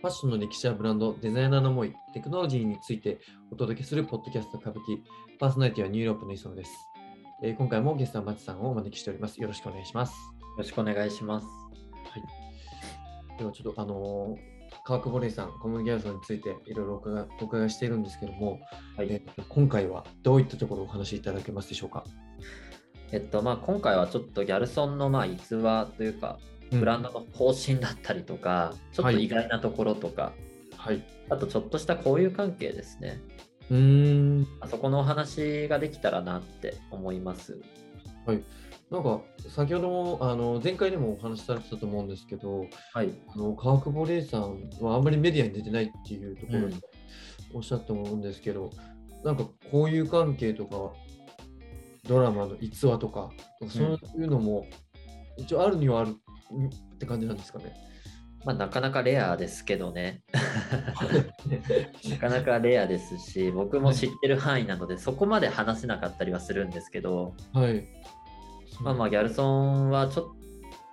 ファッションの歴史やブランド、デザイナーの思い、テクノロジーについてお届けするポッドキャスト歌舞伎、パーソナリティはニューヨークの磯野です。えー今回もゲストは松さんをお招きしております。よろしくお願いします。よろしくお願いします。ではちょっとあのー川久保玲さん、コムギャルソンについていろいろお伺いお伺いしているんですけども、はいえー今回はどういったところをお話しいただけますでしょうか？えっとまあ今回はちょっとギャルソンのまあ逸話というか、ブランドの方針だったりとか、ちょっと意外なところとか、はい。あとちょっとした交友関係ですね。うーん。あそこのお話ができたらなって思います。なんか先ほどもあの前回でもお話しされてたと思うんですけど、はい。あの川久保玲さんはあんまりメディアに出てないっていうところうんでおっしゃったと思うんですけど、なんか交友関係とかドラマの逸話とか、そういうのも一応あるにはあるって感じなんですかね。まあなかなかレアですけどね。なかなかレアですし、僕も知ってる範囲なので、そこまで話せなかったりはするんですけど、はい。まあまあギャルソンはちょ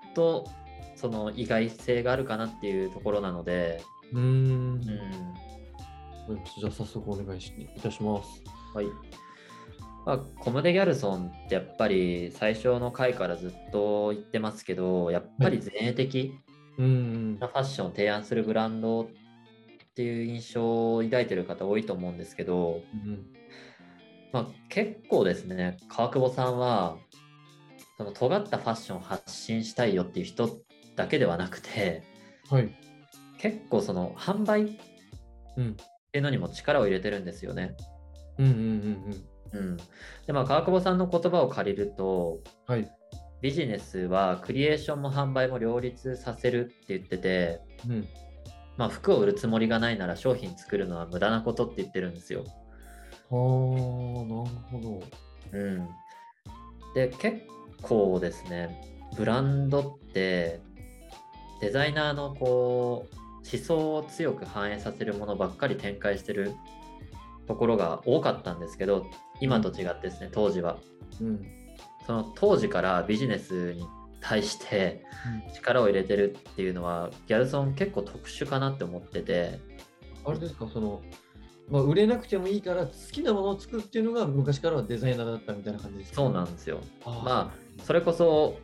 っとその意外性があるかなっていうところなので、うーん。うん、じゃあ早速お願いしいたします。はい。まあ、コムデ・ギャルソンってやっぱり最初の回からずっと言ってますけど、やっぱり前衛的な。ファッションを提案するブランドっていう印象を抱いてる方多いと思うんですけど、うんまあ、結構ですね、川久保さんは、その尖ったファッションを発信したいよっていう人だけではなくて、はい。結構その販売っうん。ていうのにも力を入れてるんですよね。うんうんうんうん。で、まあ、川久保さんの言葉を借りると、うん。はい。ビジネスはクリエーションも販売も両立させるって言ってて、うん。まあ、服を売るつもりがないなら商品作るのは無駄なことって言ってるんですよ。はあ、なるほど。うん。で、結構ですね、ブランドってデザイナーのこう思想を強く反映させるものばっかり展開してるところが多かったんですけど、今と違ってですね、当時は。うん。その当時からビジネスに対して力を入れてるっていうのはギャルソン結構特殊かなって思ってて。あれですか、その、まあ、売れなくてもいいから好きなものを作るっていうのが昔からはデザイナーだったみたいな感じですか、そうなんですよ。まあそれこそ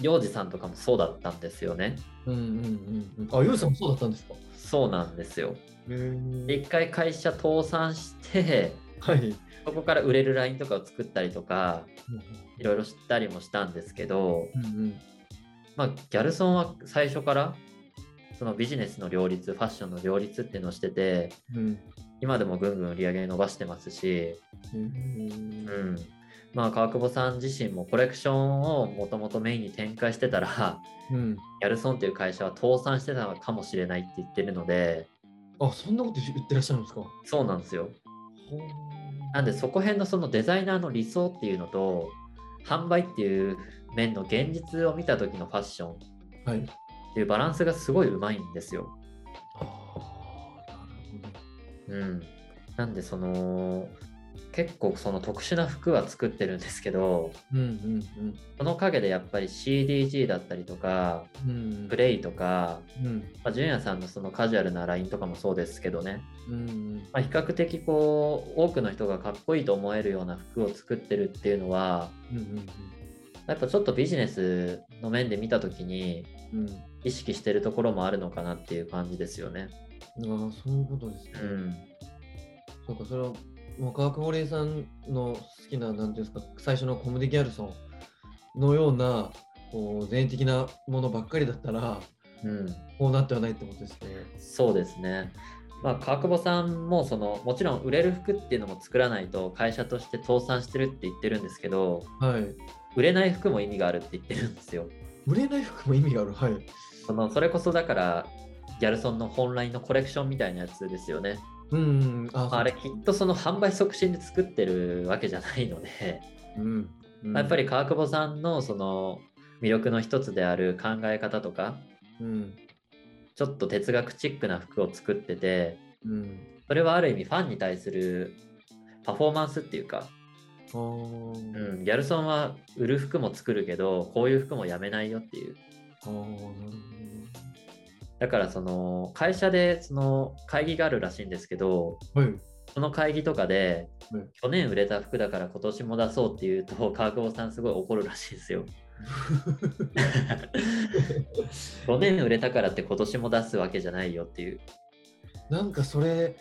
幼児さんとかもそうだったんですよねうんうんうんうん。あ、ユウさんもそうだったんですか？そうなんですよへで一回会社倒産してはい。そこから売れるラインとかを作ったりとかいろいろ知ったりもしたんですけどうんうん。まあギャルソンは最初からそのビジネスの両立ファッションの両立っていうのをしててうん。今でもぐんぐん売り上げ伸ばしてますし、うんうん、まあ川久保さん自身もコレクションをもともとメインに展開してたらうん。ギャルソンっていう会社は倒産してたのかもしれないって言ってるのであ、そんなこと言ってらっしゃるんですか？そうなんですよほなんでそこ辺のそのデザイナーの理想っていうのと販売っていう面の現実を見た時のファッションっ。ていうバランスがすごいうまいんですよ。ああ、なるうん、なんでその結構その特殊な服は作ってるんですけどほど。うんうんその陰でやっぱり CDG だったりとかうん。うん。プレイとか、うん。まあ、ジュニアさんのそのカジュアルなラインとかもそうですけどね、うんうん。まあ、比較的こう多くの人がかっこいいと思えるような服を作ってるっていうのはうんうんやっぱちょっとビジネスの面で見た時にうん。意識してるところもあるのかなっていう感じですよね。あ、そういうことですね。うん、そうか、それは、もう川久保玲さんの好きな、なんていうんですか、最初のコムデ・ギャルソンのような、こう、前衛的なものばっかりだったら、うん、こうなってはないってことですね。そうですね。まあ、川久保さんもそのもちろん売れる服っていうのも作らないと会社として倒産してるって言ってるんですけどはい。売れない服も意味があるって言ってるんですよ。売れない服も意味がある。はい。そのそれこそだからギャルソンの本来のコレクションみたいなやつですよね。うんうん。あまああれきっとその販売促進で作ってるわけじゃないので、うん。うんやっぱり、川久保さんのその魅力の一つである考え方とかうん。ちょっと哲学チックな服を作っててうん。それはある意味ファンに対するパフォーマンスっていうか、うん、ギャルソンは売る服も作るけどこういう服もやめないよっていう。だからその会社でその会議があるらしいんですけど、はい。その会議とかで、うん去年売れた服だから今年も出そうっていうと、川久保さんすごい怒るらしいですよ。去年売れたからって今年も出すわけじゃないよっていう。なんかそれ、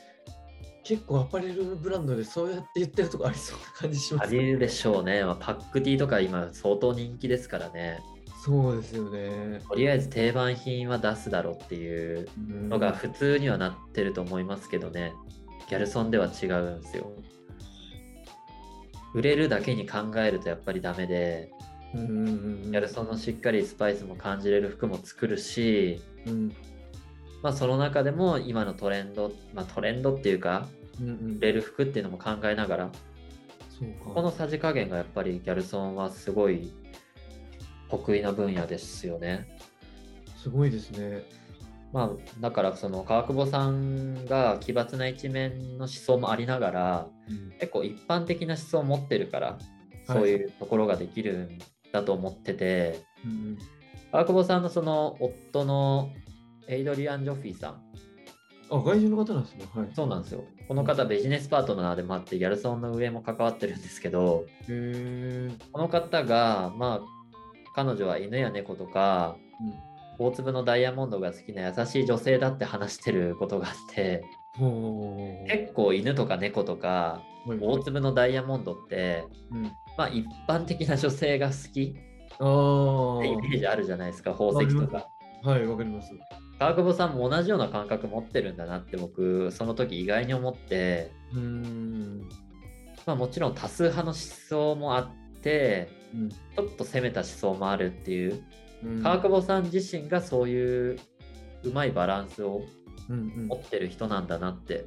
結構アパレルブランドでそうやって言ってるとこありそうな感じしますありるでしょうね。まあ、パックティーとか今相当人気ですからね。そうですよね。とりあえず定番品は出すだろうっていうのが普通にはなってると思いますけどね。ギャルソンでは違うんですよ。売れるだけに考えるとやっぱりダメで、うんうんうんうんギャルソンのしっかりスパイスも感じれる服も作るし、うんまあその中でも今のトレンド、まあトレンドっていうか、うんうん売れる服っていうのも考えながら、そうか。このさじ加減がやっぱりギャルソンはすごい得意な分野ですよね。すごいですね。まあ、だからその川久保さんが奇抜な一面の思想もありながらうん結構一般的な思想を持ってるからはいそういうところができるんだと思ってて、うん川久保さんのその夫のエイドリアン・ジョフィーさんあ、外人の方なんですね。はい。そうなんですよこの方ビジネスパートナーでもあってギャルソンの上も関わってるんですけど。この方がまあ彼女は犬や猫とか大粒のダイヤモンドが好きな優しい女性だって話してることがあって。結構犬とか猫とかはい大粒のダイヤモンドって、うんまあ一般的な女性が好きあってイメージあるじゃないですか、宝石とか。あ。はい、わかります。川久保さんも同じような感覚持ってるんだなって僕、その時意外に思って、うーん。まあもちろん多数派の思想もあって、うんちょっと攻めた思想もあるっていう、うん川久保さん自身がそういううまいバランスをうんうん持ってる人なんだなって。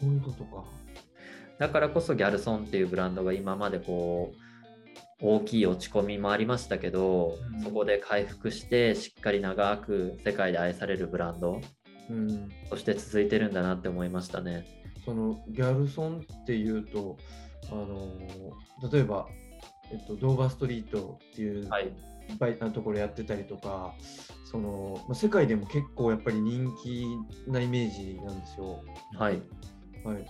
そういうことか。だからこそギャルソンっていうブランドが今までこう大きい落ち込みもありましたけど、うんそこで回復してしっかり長く世界で愛されるブランドうん。として続いてるんだなって思いましたね。そのギャルソンっていうと、あのー例えば、えっと、ドーバーストリートっていう、はい。いっぱいなところやってたりとか、そのまあ、世界でも結構やっぱり人気なイメージなんですよ。はい。はい。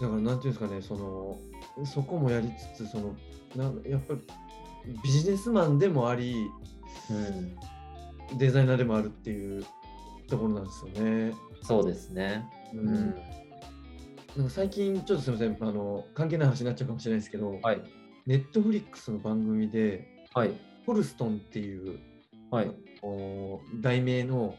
だから、なんていうんですかね、その、そこもやりつつ、その、なやっぱりビジネスマンでもあり、うん。デザイナーでもあるっていうところなんですよね。そうですね。ううんん。なんか最近、ちょっとすみませんあの、関係ない話になっちゃうかもしれないですけど、はい。ネットフリックスの番組で、はい。ホルストンっていうはい。お題名の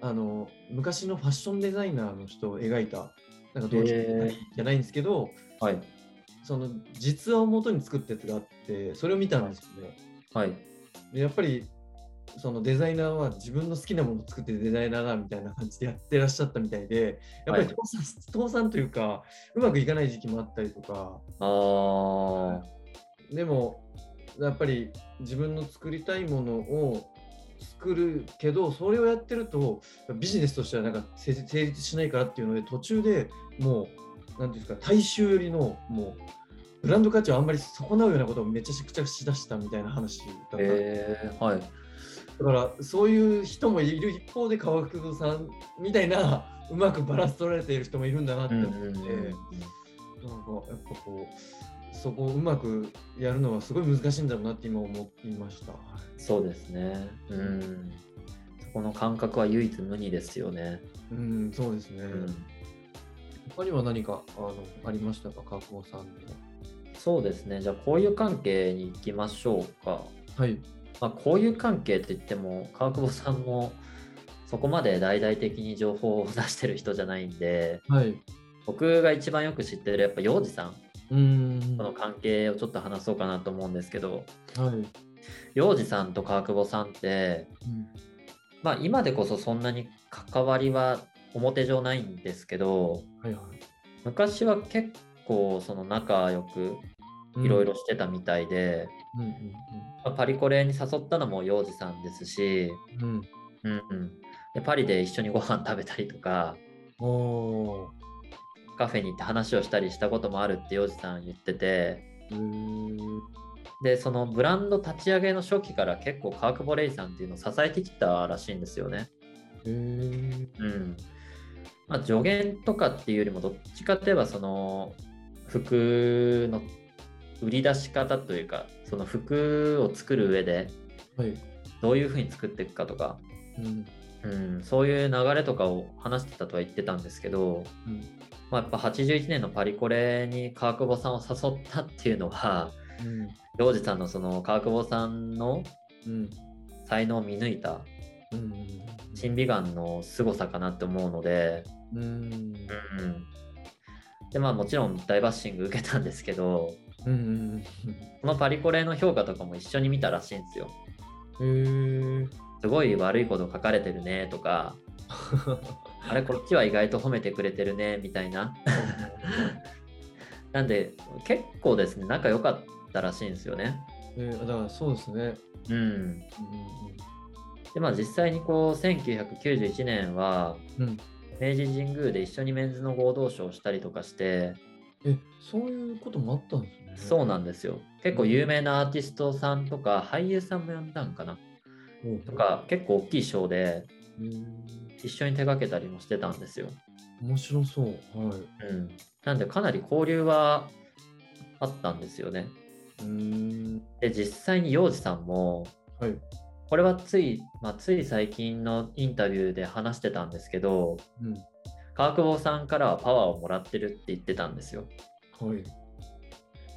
あの昔のファッションデザイナーの人を描いたなんか同期へじゃないんですけど、はい。その実話を元に作ったやつがあってそれを見たんですよね。はい。でやっぱりそのデザイナーは自分の好きなものを作ってるデザイナーだみたいな感じでやってらっしゃったみたいでやっぱりはい倒産,、倒産というかうまくいかない時期もあったりとかあー。でもやっぱり自分の作りたいものを作るけどそれをやってるとビジネスとしてはなんか成成立しないからっていうので途中でもうなんていうんですか大衆寄りのもうブランド価値をあんまり損なうようなことをめちゃくちゃしだしたみたいな話だった、えー、はい。だからそういう人もいる一方で川久保さんみたいなうまくバランス取られている人もいるんだなってうん思って、うんうんうんなんかやっぱこうそこをうまくやるのはすごい難しいんだろうなって今思いました。そうですね。うん。そこの感覚は唯一無二ですよね。うん、そうですね。うん。他には何かあのありましたか、川久保さんの。そうですね。じゃあ、こういう関係に行きましょうか。はい。まあ、こういう関係って言っても、川久保さんもそこまで大々的に情報を出してる人じゃないんで、はい。僕が一番よく知ってるやっぱ幼児さんうーん。との関係をちょっと話そうかなと思うんですけど、はい。幼児さんと川久保さんって、まあ今でこそそんなに関わりは表上ないんですけど、はいはい。昔は結構その仲良くいろいろしてたみたいで、うん。うんまあパリコレに誘ったのも幼児さんですし、うんうん。うんうん、でパリで一緒にご飯食べたりとかうん。おカフェに行って話をしたりしたこともあるって幼児さん言っててでそのブランド立ち上げの初期から結構川久保レイさんっていうのを支えてきたらしいんですよね。へえ。うん。まあ、助言とかっていうよりも、どっちかといえば、その、服の売り出し方というか、その服を作る上で、はい。どういうふうに作っていくかとか、うん。うん、そういう流れとかを話してたとは言ってたんですけど、うん。まあ、やっぱ81年のパリコレに川久保さんを誘ったっていうのは、うん。洋二さんのその川久保さんのうん。才能を見抜いたうん。審美眼の凄さかなって思うので、うん。うん、でまあもちろん大バッシング受けたんですけどうん。このパリコレの評価とかも一緒に見たらしいんですよへえ。すごい悪いこと書かれてるねとか。あれこっちは意外と褒めてくれてるねみたいな。なんで結構ですね仲良かったらしいんですよね。えー、だからそうですね。うん。うんでまあ実際にこう1991年はうんうん、明治神宮で一緒にメンズの合同賞をしたりとかしてえ、そういうこともあったんですね。そうなんですよ。結構有名なアーティストさんとか俳優さんも呼んだんかな。うんとか結構大きい賞でへー一緒に手掛けたりもしてたんですよ、面白そう。はい。うん、なんでかなり交流はあったんですよねうーん。で実際に洋二さんもはい。これはつい、まあ、つい最近のインタビューで話してたんですけどうん。川久保さんからはパワーをもらってるって言ってたんですよはい。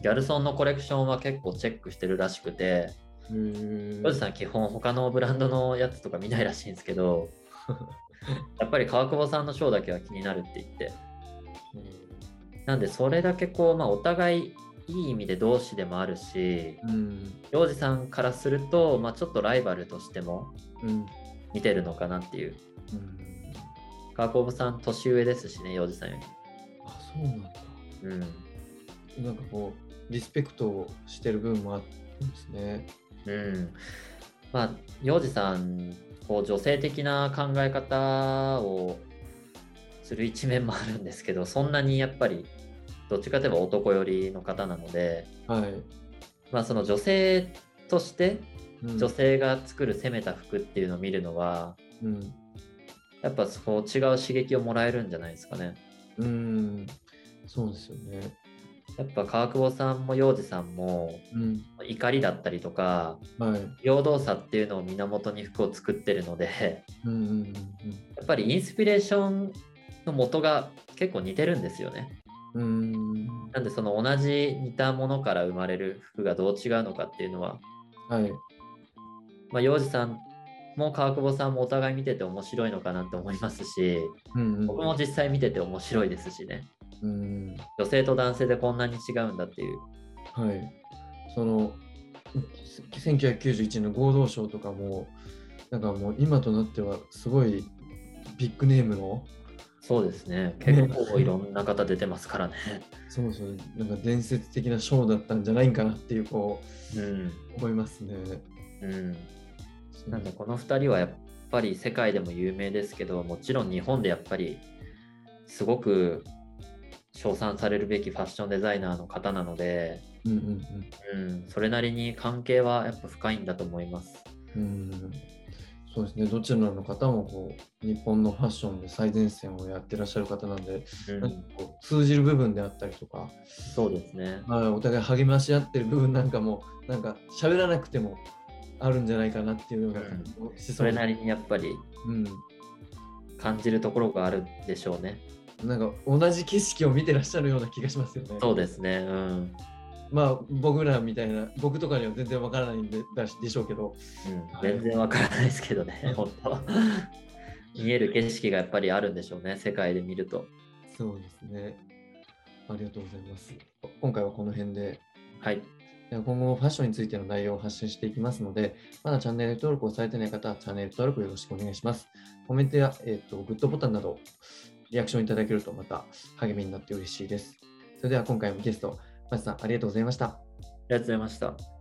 ギャルソンのコレクションは結構チェックしてるらしくてへえ。洋二さん基本他のブランドのやつとか見ないらしいんですけど やっぱり川久保さんのショーだけは気になるって言ってなんでそれだけこう、まあ、お互いいい意味で同志でもあるしうん。洋二さんからすると、まあ、ちょっとライバルとしてもうん。見てるのかなっていううん。川久保さん年上ですしね洋二さんよあ、そうなんだ。りうんなんかこう、リスペクトをしてる部分もあるんですね。うんまあ洋二さんこう女性的な考え方をする一面もあるんですけどそんなにやっぱりどっちかといえば男寄りの方なので、はい。まあ、その女性としてうん女性が作る攻めた服っていうのを見るのは、うん。やっぱそう違う刺激をもらえるんじゃないですかね。うん。そうですよね。やっぱ川久保さんも洋二さんもうん。怒りだったりとかはい。平等さっていうのを源に服を作ってるのでうんうんうんやっぱりインスピレーションの元が結構似てるんですよね。うん。うん。なんでその同じ似たものから生まれる服がどう違うのかっていうのは、はい。まあ、洋二さんも川久保さんもお互い見てて面白いのかなと思いますしうんうん。僕も実際見てて面白いですしねうん。女性と男性でこんなに違うんだっていう。はい。その、1991年の合同賞とかも、なんかもう今となってはすごいビッグネームの、そうですね。結構いろんな方出てますからね。そうそう、なんか伝説的な賞だったんじゃないかなっていう、こうんう、思いますね。うん。なんでこの2人はやっぱり世界でも有名ですけどもちろん日本でやっぱりすごく称賛されるべきファッションデザイナーの方なので、うんうんうん、それなりに関係はやっぱ深いんだと思います。うん。うん。そうですね、どちらの方もこう日本のファッションで最前線をやってらっしゃる方なんで、うんなんかこう通じる部分であったりとか、そうですね。まあ、お互い励まし合ってる部分なんかも、なんか喋らなくてもあるんじゃないかなっていうのが、うんしそれなりにやっぱりうん。感じるところがあるでしょうね。なんか同じ景色を見てらっしゃるような気がしますよね。そうですね。うん。まあ僕らみたいな、僕とかには全然わからないんでだしでしょうけど、うん、全然わからないですけどね、本当。見える景色がやっぱりあるんでしょうね、世界で見ると。そうですね。ありがとうございます。今回はこの辺で、はい。では今後もファッションについての内容を発信していきますので、まだチャンネル登録をされていない方はチャンネル登録よろしくお願いします。コメントや、えー、とグッドボタンなどリアクションいただけるとまた励みになって嬉しいです。それでは今回もゲスト、松さんありがとうございました。ありがとうございました。